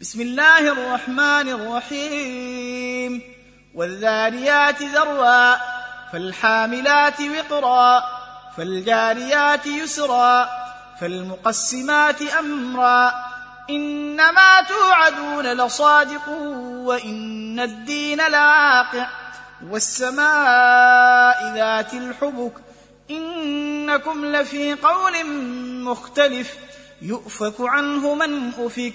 بسم الله الرحمن الرحيم. والذاريات ذروا فالحاملات وقرا فالجاريات يسرا فالمقسمات أمرا. إنما توعدون لصادق وإن الدين لواقع والسماء ذات الحبك. إنكم لفي قول مختلف. يؤفك عنه من أفك.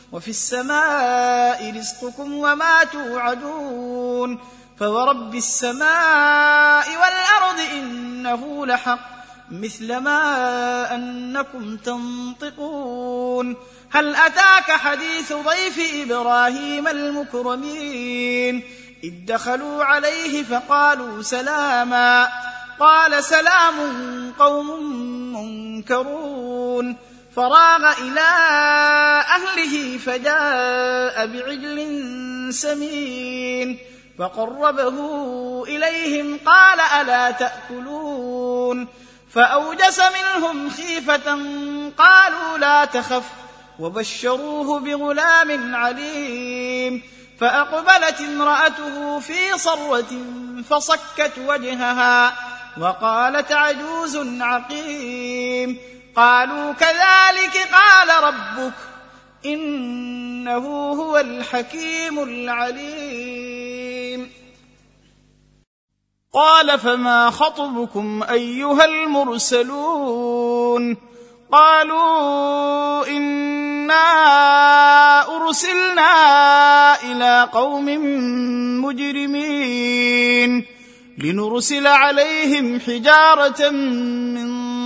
وفي السماء رزقكم وما توعدون فورب السماء والأرض إنه لحق مثل ما أنكم تنطقون هل أتاك حديث ضيف إبراهيم المكرمين إذ دخلوا عليه فقالوا سلاما قال سلام قوم منكرون فراغ إلى أهله فجاء بعجل سمين فقربه إليهم قال ألا تأكلون فأوجس منهم خيفة قالوا لا تخف وبشروه بغلام عليم فأقبلت امرأته في صرة فصكت وجهها وقالت عجوز عقيم قالوا كذلك قال ربك إنه هو الحكيم العليم. قال فما خطبكم أيها المرسلون؟ قالوا إنا أرسلنا إلى قوم مجرمين لنرسل عليهم حجارة من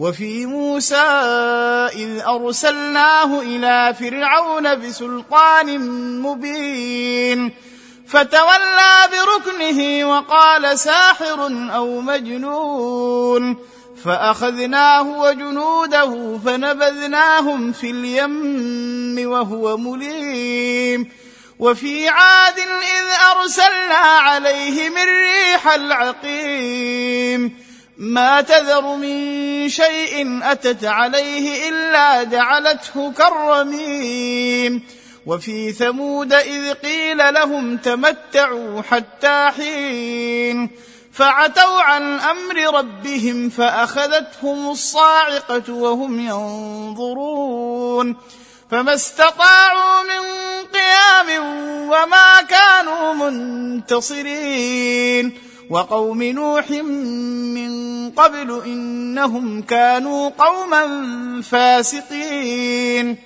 وفي موسى إذ أرسلناه إلى فرعون بسلطان مبين فتولى بركنه وقال ساحر أو مجنون فأخذناه وجنوده فنبذناهم في اليم وهو مليم. وفي عاد إذ أرسلنا عليهم الريح العقيم. ما تذر من شيء أتت عليه إلا جعلته كالرميم. وفي ثمود إذ قيل لهم تمتعوا حتى حين. فعتوا عن أمر ربهم فأخذتهم الصاعقة وهم ينظرون. فما استطاعوا من قيام وما كانوا منتصرين. وقوم نوح من قبل إنهم كانوا قوما فاسقين.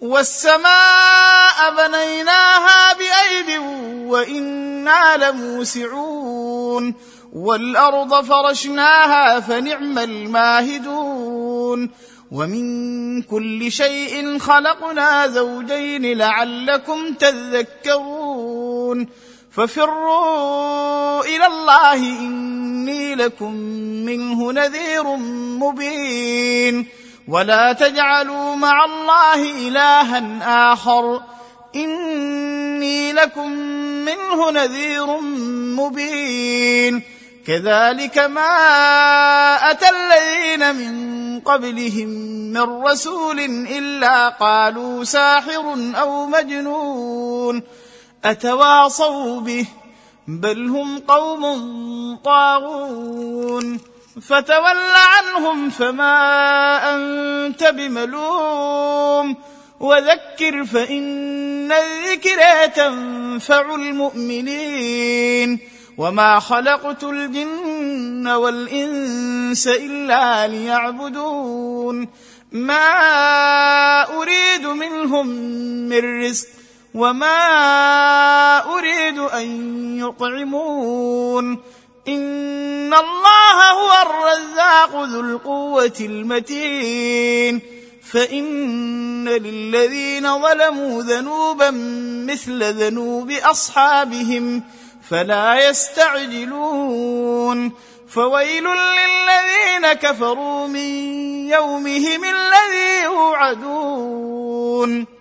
والسماء بنيناها بأيد وإنا لموسعون. والأرض فرشناها فنعم الماهدون. ومن كل شيء خلقنا زوجين لعلكم تذكرون. ففروا إلى الله إني لكم منه نذير مبين. ولا تجعلوا مع الله إلها آخر. إني لكم منه نذير مبين. كذلك ما أتى الذين من قبلهم من رسول إلا قالوا ساحر أو مجنون. أتواصوا به بل هم قوم طاغون. فتول عنهم فما أنت بملوم. وذكر فإن الذكرى تنفع المؤمنين. وما خلقت الجن والإنس إلا ليعبدون. ما أريد منهم من رزق وما اريد ان يطعمون ان الله هو الرزاق ذو القوه المتين فان للذين ظلموا ذنوبا مثل ذنوب اصحابهم فلا يستعجلون فويل للذين كفروا من يومهم الذي يوعدون